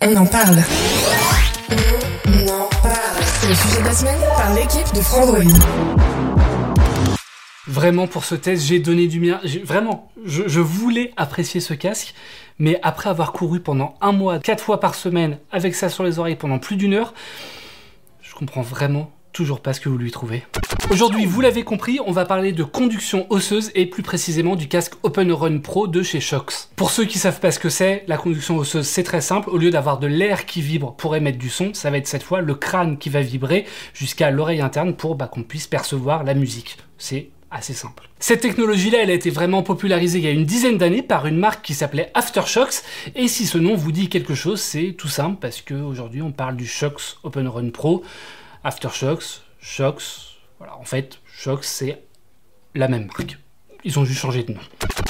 On en parle. On en parle. C'est le sujet de la semaine par l'équipe de Frandroid. Vraiment, pour ce test, j'ai donné du mien. Vraiment, je voulais apprécier ce casque, mais après avoir couru pendant un mois, quatre fois par semaine, avec ça sur les oreilles pendant plus d'une heure, je comprends vraiment toujours pas ce que vous lui trouvez. Aujourd'hui, vous l'avez compris, on va parler de conduction osseuse et plus précisément du casque Open Run Pro de chez Shox. Pour ceux qui savent pas ce que c'est, la conduction osseuse c'est très simple. Au lieu d'avoir de l'air qui vibre pour émettre du son, ça va être cette fois le crâne qui va vibrer jusqu'à l'oreille interne pour bah, qu'on puisse percevoir la musique. C'est assez simple. Cette technologie-là, elle a été vraiment popularisée il y a une dizaine d'années par une marque qui s'appelait Aftershocks. Et si ce nom vous dit quelque chose, c'est tout simple parce qu'aujourd'hui on parle du Shox Open Run Pro. Aftershocks, Shox, voilà, en fait, Shox c'est la même marque. Ils ont juste changé de nom.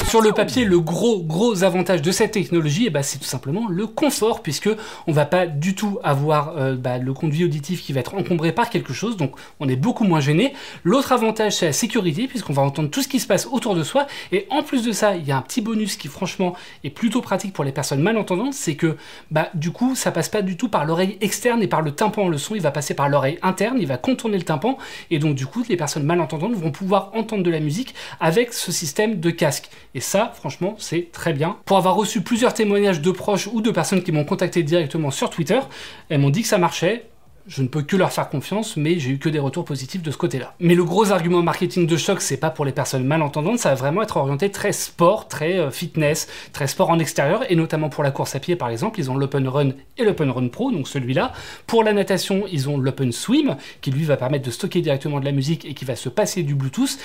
Sur le papier, le gros gros avantage de cette technologie, eh ben, c'est tout simplement le confort, puisque on va pas du tout avoir euh, bah, le conduit auditif qui va être encombré par quelque chose, donc on est beaucoup moins gêné. L'autre avantage, c'est la sécurité, puisqu'on va entendre tout ce qui se passe autour de soi. Et en plus de ça, il y a un petit bonus qui franchement est plutôt pratique pour les personnes malentendantes, c'est que bah du coup, ça passe pas du tout par l'oreille externe et par le tympan. Le son, il va passer par l'oreille interne, il va contourner le tympan, et donc du coup, les personnes malentendantes vont pouvoir entendre de la musique avec ce système de casque. Et ça, franchement, c'est très bien. Pour avoir reçu plusieurs témoignages de proches ou de personnes qui m'ont contacté directement sur Twitter, elles m'ont dit que ça marchait. Je ne peux que leur faire confiance, mais j'ai eu que des retours positifs de ce côté-là. Mais le gros argument marketing de choc, c'est pas pour les personnes malentendantes, ça va vraiment être orienté très sport, très euh, fitness, très sport en extérieur, et notamment pour la course à pied par exemple, ils ont l'Open Run et l'Open Run Pro, donc celui-là. Pour la natation, ils ont l'Open Swim, qui lui va permettre de stocker directement de la musique et qui va se passer du Bluetooth.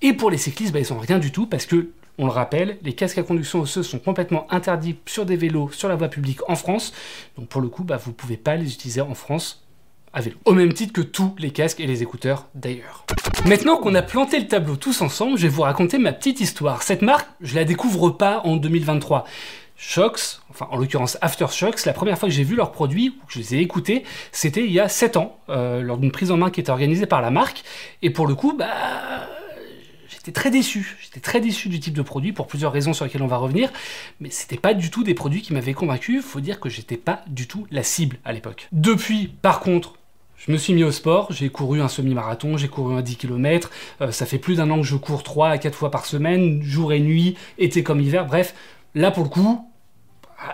Et pour les cyclistes, bah, ils ont rien du tout parce que on le rappelle, les casques à conduction osseuse sont complètement interdits sur des vélos, sur la voie publique en France. Donc pour le coup, bah, vous ne pouvez pas les utiliser en France à vélo. Au même titre que tous les casques et les écouteurs d'ailleurs. Maintenant qu'on a planté le tableau tous ensemble, je vais vous raconter ma petite histoire. Cette marque, je la découvre pas en 2023. Shox, enfin en l'occurrence Aftershocks, la première fois que j'ai vu leurs produits, ou que je les ai écoutés, c'était il y a 7 ans, euh, lors d'une prise en main qui était organisée par la marque. Et pour le coup, bah, j'étais très déçu. J'étais très déçu du type de produit pour plusieurs raisons sur lesquelles on va revenir. Mais c'était pas du tout des produits qui m'avaient convaincu. Faut dire que j'étais pas du tout la cible à l'époque. Depuis, par contre, je me suis mis au sport, j'ai couru un semi-marathon, j'ai couru un 10 km, ça fait plus d'un an que je cours 3 à 4 fois par semaine, jour et nuit, été comme hiver, bref, là pour le coup,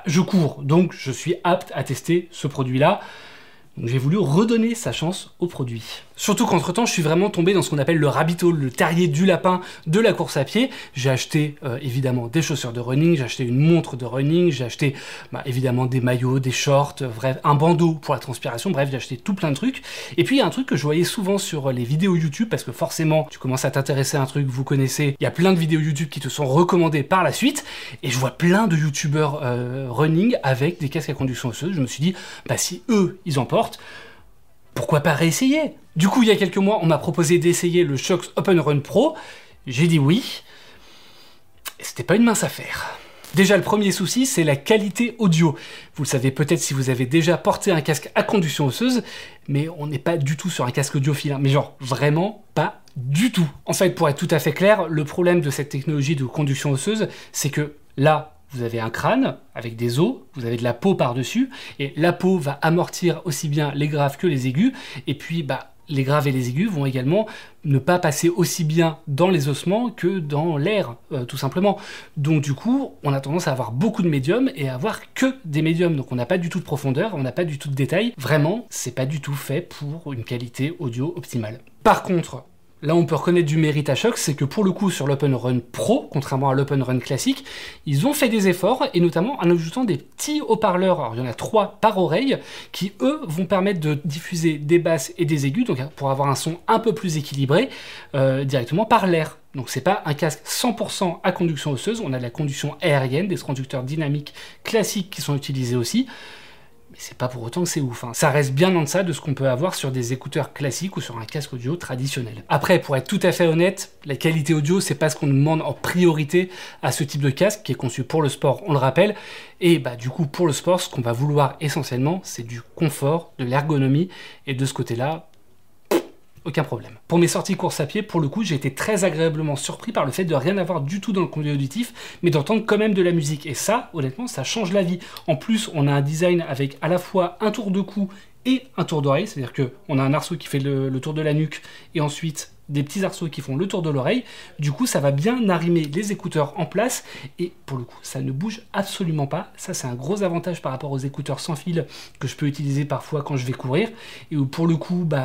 je cours, donc je suis apte à tester ce produit-là. J'ai voulu redonner sa chance au produit. Surtout qu'entre temps, je suis vraiment tombé dans ce qu'on appelle le rabbit hole, le terrier du lapin de la course à pied. J'ai acheté euh, évidemment des chaussures de running, j'ai acheté une montre de running, j'ai acheté bah, évidemment des maillots, des shorts, euh, bref, un bandeau pour la transpiration, bref, j'ai acheté tout plein de trucs. Et puis il y a un truc que je voyais souvent sur les vidéos YouTube, parce que forcément, tu commences à t'intéresser à un truc, vous connaissez, il y a plein de vidéos YouTube qui te sont recommandées par la suite, et je vois plein de YouTubeurs euh, running avec des casques à conduction osseuse. Je me suis dit, bah si eux, ils en portent, pourquoi pas réessayer? Du coup, il y a quelques mois, on m'a proposé d'essayer le Shox Open Run Pro. J'ai dit oui. Et c'était pas une mince affaire. Déjà, le premier souci, c'est la qualité audio. Vous le savez peut-être si vous avez déjà porté un casque à conduction osseuse, mais on n'est pas du tout sur un casque audiophile. hein. Mais genre, vraiment pas du tout. En fait, pour être tout à fait clair, le problème de cette technologie de conduction osseuse, c'est que là, vous avez un crâne avec des os, vous avez de la peau par-dessus, et la peau va amortir aussi bien les graves que les aigus, et puis bah, les graves et les aigus vont également ne pas passer aussi bien dans les ossements que dans l'air, euh, tout simplement. Donc du coup, on a tendance à avoir beaucoup de médiums et à avoir que des médiums. Donc on n'a pas du tout de profondeur, on n'a pas du tout de détails. Vraiment, c'est pas du tout fait pour une qualité audio optimale. Par contre, Là, on peut reconnaître du mérite à choc, c'est que pour le coup, sur l'Open Run Pro, contrairement à l'Open Run classique, ils ont fait des efforts, et notamment en ajoutant des petits haut-parleurs, alors il y en a trois par oreille, qui eux vont permettre de diffuser des basses et des aigus, donc pour avoir un son un peu plus équilibré, euh, directement par l'air. Donc c'est pas un casque 100% à conduction osseuse, on a de la conduction aérienne, des conducteurs dynamiques classiques qui sont utilisés aussi mais c'est pas pour autant que c'est ouf. Hein. Ça reste bien en deçà de ce qu'on peut avoir sur des écouteurs classiques ou sur un casque audio traditionnel. Après, pour être tout à fait honnête, la qualité audio, c'est pas ce qu'on demande en priorité à ce type de casque qui est conçu pour le sport, on le rappelle. Et bah du coup, pour le sport, ce qu'on va vouloir essentiellement, c'est du confort, de l'ergonomie. Et de ce côté-là, aucun problème. Pour mes sorties course à pied, pour le coup, j'ai été très agréablement surpris par le fait de rien avoir du tout dans le conduit auditif, mais d'entendre quand même de la musique. Et ça, honnêtement, ça change la vie. En plus, on a un design avec à la fois un tour de cou et un tour d'oreille, c'est-à-dire qu'on a un arceau qui fait le, tour de la nuque et ensuite des petits arceaux qui font le tour de l'oreille. Du coup, ça va bien arrimer les écouteurs en place et pour le coup, ça ne bouge absolument pas. Ça, c'est un gros avantage par rapport aux écouteurs sans fil que je peux utiliser parfois quand je vais courir et où pour le coup, bah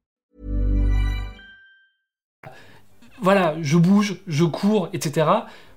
Voilà, je bouge, je cours, etc.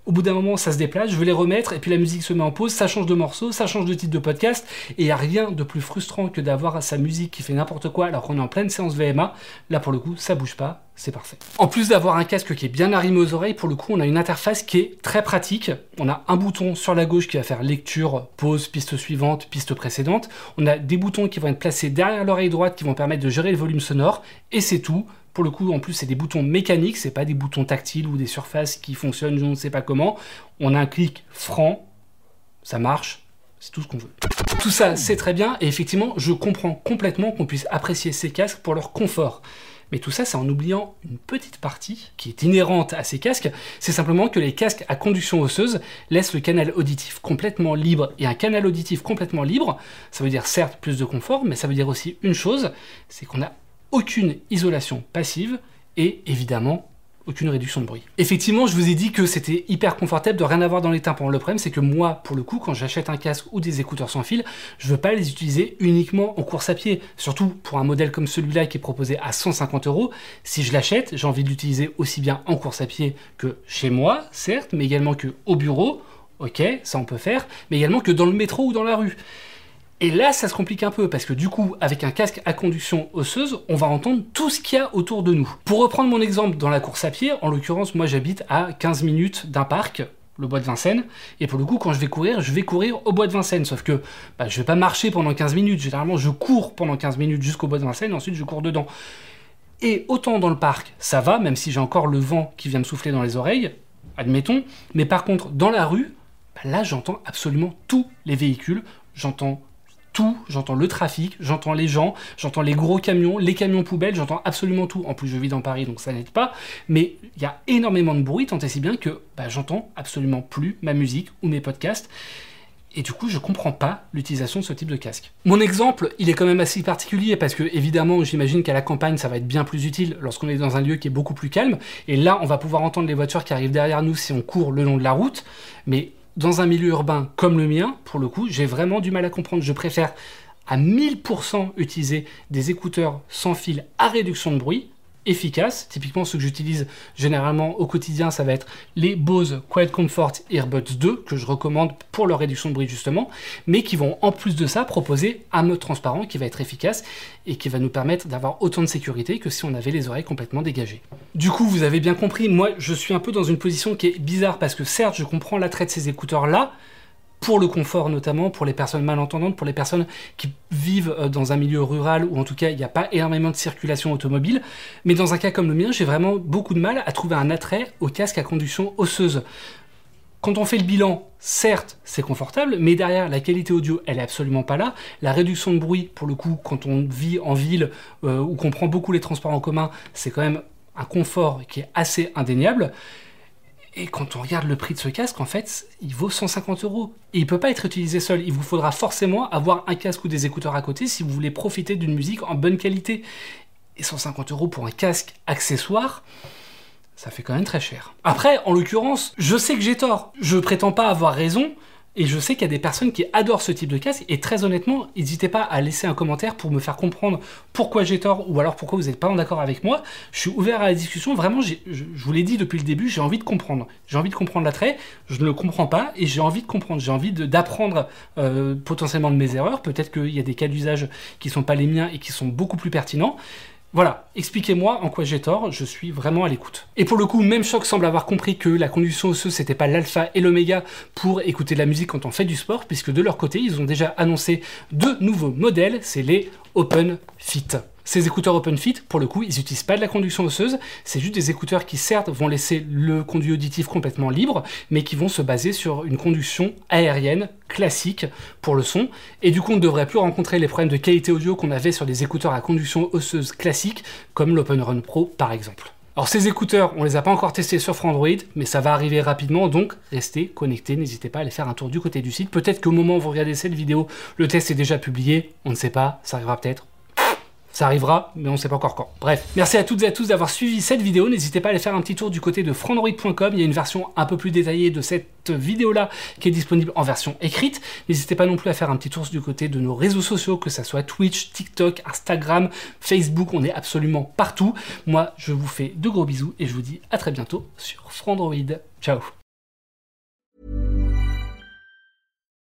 Au bout d'un moment, ça se déplace, je veux les remettre, et puis la musique se met en pause, ça change de morceau, ça change de titre de podcast, et il n'y a rien de plus frustrant que d'avoir sa musique qui fait n'importe quoi alors qu'on est en pleine séance VMA. Là, pour le coup, ça bouge pas, c'est parfait. En plus d'avoir un casque qui est bien arrimé aux oreilles, pour le coup, on a une interface qui est très pratique. On a un bouton sur la gauche qui va faire lecture, pause, piste suivante, piste précédente. On a des boutons qui vont être placés derrière l'oreille droite qui vont permettre de gérer le volume sonore, et c'est tout. Pour le coup, en plus, c'est des boutons mécaniques, c'est pas des boutons tactiles ou des surfaces qui fonctionnent, je ne sais pas comment. On a un clic franc, ça marche, c'est tout ce qu'on veut. Tout ça, c'est très bien, et effectivement, je comprends complètement qu'on puisse apprécier ces casques pour leur confort. Mais tout ça, c'est en oubliant une petite partie qui est inhérente à ces casques, c'est simplement que les casques à conduction osseuse laissent le canal auditif complètement libre. Et un canal auditif complètement libre, ça veut dire certes plus de confort, mais ça veut dire aussi une chose, c'est qu'on a aucune isolation passive et évidemment aucune réduction de bruit. Effectivement, je vous ai dit que c'était hyper confortable de rien avoir dans les tympans. Le problème, c'est que moi, pour le coup, quand j'achète un casque ou des écouteurs sans fil, je veux pas les utiliser uniquement en course à pied. Surtout pour un modèle comme celui-là qui est proposé à 150 euros. Si je l'achète, j'ai envie de l'utiliser aussi bien en course à pied que chez moi, certes, mais également que au bureau. Ok, ça on peut faire, mais également que dans le métro ou dans la rue. Et là, ça se complique un peu parce que du coup, avec un casque à conduction osseuse, on va entendre tout ce qu'il y a autour de nous. Pour reprendre mon exemple dans la course à pied, en l'occurrence, moi j'habite à 15 minutes d'un parc, le bois de Vincennes, et pour le coup, quand je vais courir, je vais courir au bois de Vincennes, sauf que bah, je vais pas marcher pendant 15 minutes, généralement je cours pendant 15 minutes jusqu'au bois de Vincennes, ensuite je cours dedans. Et autant dans le parc, ça va, même si j'ai encore le vent qui vient me souffler dans les oreilles, admettons, mais par contre, dans la rue, bah, là j'entends absolument tous les véhicules, j'entends tout, j'entends le trafic, j'entends les gens, j'entends les gros camions, les camions poubelles, j'entends absolument tout. En plus, je vis dans Paris, donc ça n'aide pas. Mais il y a énormément de bruit, tant et si bien que bah, j'entends absolument plus ma musique ou mes podcasts. Et du coup, je comprends pas l'utilisation de ce type de casque. Mon exemple, il est quand même assez particulier parce que, évidemment, j'imagine qu'à la campagne, ça va être bien plus utile lorsqu'on est dans un lieu qui est beaucoup plus calme. Et là, on va pouvoir entendre les voitures qui arrivent derrière nous si on court le long de la route. Mais dans un milieu urbain comme le mien, pour le coup, j'ai vraiment du mal à comprendre. Je préfère à 1000% utiliser des écouteurs sans fil à réduction de bruit efficaces. Typiquement, ceux que j'utilise généralement au quotidien, ça va être les Bose Quiet Comfort Earbuds 2, que je recommande pour leur réduction de bruit justement, mais qui vont en plus de ça proposer un mode transparent qui va être efficace et qui va nous permettre d'avoir autant de sécurité que si on avait les oreilles complètement dégagées. Du coup, vous avez bien compris, moi je suis un peu dans une position qui est bizarre parce que certes, je comprends l'attrait de ces écouteurs-là, pour le confort notamment, pour les personnes malentendantes, pour les personnes qui vivent euh, dans un milieu rural où en tout cas il n'y a pas énormément de circulation automobile. Mais dans un cas comme le mien, j'ai vraiment beaucoup de mal à trouver un attrait au casque à conduction osseuse. Quand on fait le bilan, certes, c'est confortable, mais derrière, la qualité audio, elle est absolument pas là. La réduction de bruit, pour le coup, quand on vit en ville euh, ou qu'on prend beaucoup les transports en commun, c'est quand même un confort qui est assez indéniable. Et quand on regarde le prix de ce casque, en fait, il vaut 150 euros. Et il peut pas être utilisé seul. Il vous faudra forcément avoir un casque ou des écouteurs à côté si vous voulez profiter d'une musique en bonne qualité. Et 150 euros pour un casque accessoire, ça fait quand même très cher. Après, en l'occurrence, je sais que j'ai tort. Je prétends pas avoir raison. Et je sais qu'il y a des personnes qui adorent ce type de casque. Et très honnêtement, n'hésitez pas à laisser un commentaire pour me faire comprendre pourquoi j'ai tort ou alors pourquoi vous n'êtes pas en accord avec moi. Je suis ouvert à la discussion. Vraiment, je, je, vous l'ai dit depuis le début, j'ai envie de comprendre. J'ai envie de comprendre l'attrait. Je ne le comprends pas et j'ai envie de comprendre. J'ai envie d'apprendre euh, potentiellement de mes erreurs. Peut-être qu'il y a des cas d'usage qui sont pas les miens et qui sont beaucoup plus pertinents. Voilà, expliquez-moi en quoi j'ai tort, je suis vraiment à l'écoute. Et pour le coup, même Choc semble avoir compris que la conduction osseuse c'était pas l'alpha et l'oméga pour écouter de la musique quand on fait du sport, puisque de leur côté, ils ont déjà annoncé deux nouveaux modèles, c'est les Open Fit. Ces écouteurs OpenFit, pour le coup, ils n'utilisent pas de la conduction osseuse, c'est juste des écouteurs qui certes vont laisser le conduit auditif complètement libre, mais qui vont se baser sur une conduction aérienne classique pour le son. Et du coup, on ne devrait plus rencontrer les problèmes de qualité audio qu'on avait sur des écouteurs à conduction osseuse classique, comme l'Open Run Pro par exemple. Alors ces écouteurs, on les a pas encore testés sur Frandroid, mais ça va arriver rapidement, donc restez connectés, n'hésitez pas à aller faire un tour du côté du site. Peut-être qu'au moment où vous regardez cette vidéo, le test est déjà publié, on ne sait pas, ça arrivera peut-être, ça arrivera, mais on ne sait pas encore quand. Bref, merci à toutes et à tous d'avoir suivi cette vidéo. N'hésitez pas à aller faire un petit tour du côté de frandroid.com. Il y a une version un peu plus détaillée de cette vidéo-là qui est disponible en version écrite. N'hésitez pas non plus à faire un petit tour du côté de nos réseaux sociaux, que ce soit Twitch, TikTok, Instagram, Facebook. On est absolument partout. Moi, je vous fais de gros bisous et je vous dis à très bientôt sur Frandroid. Ciao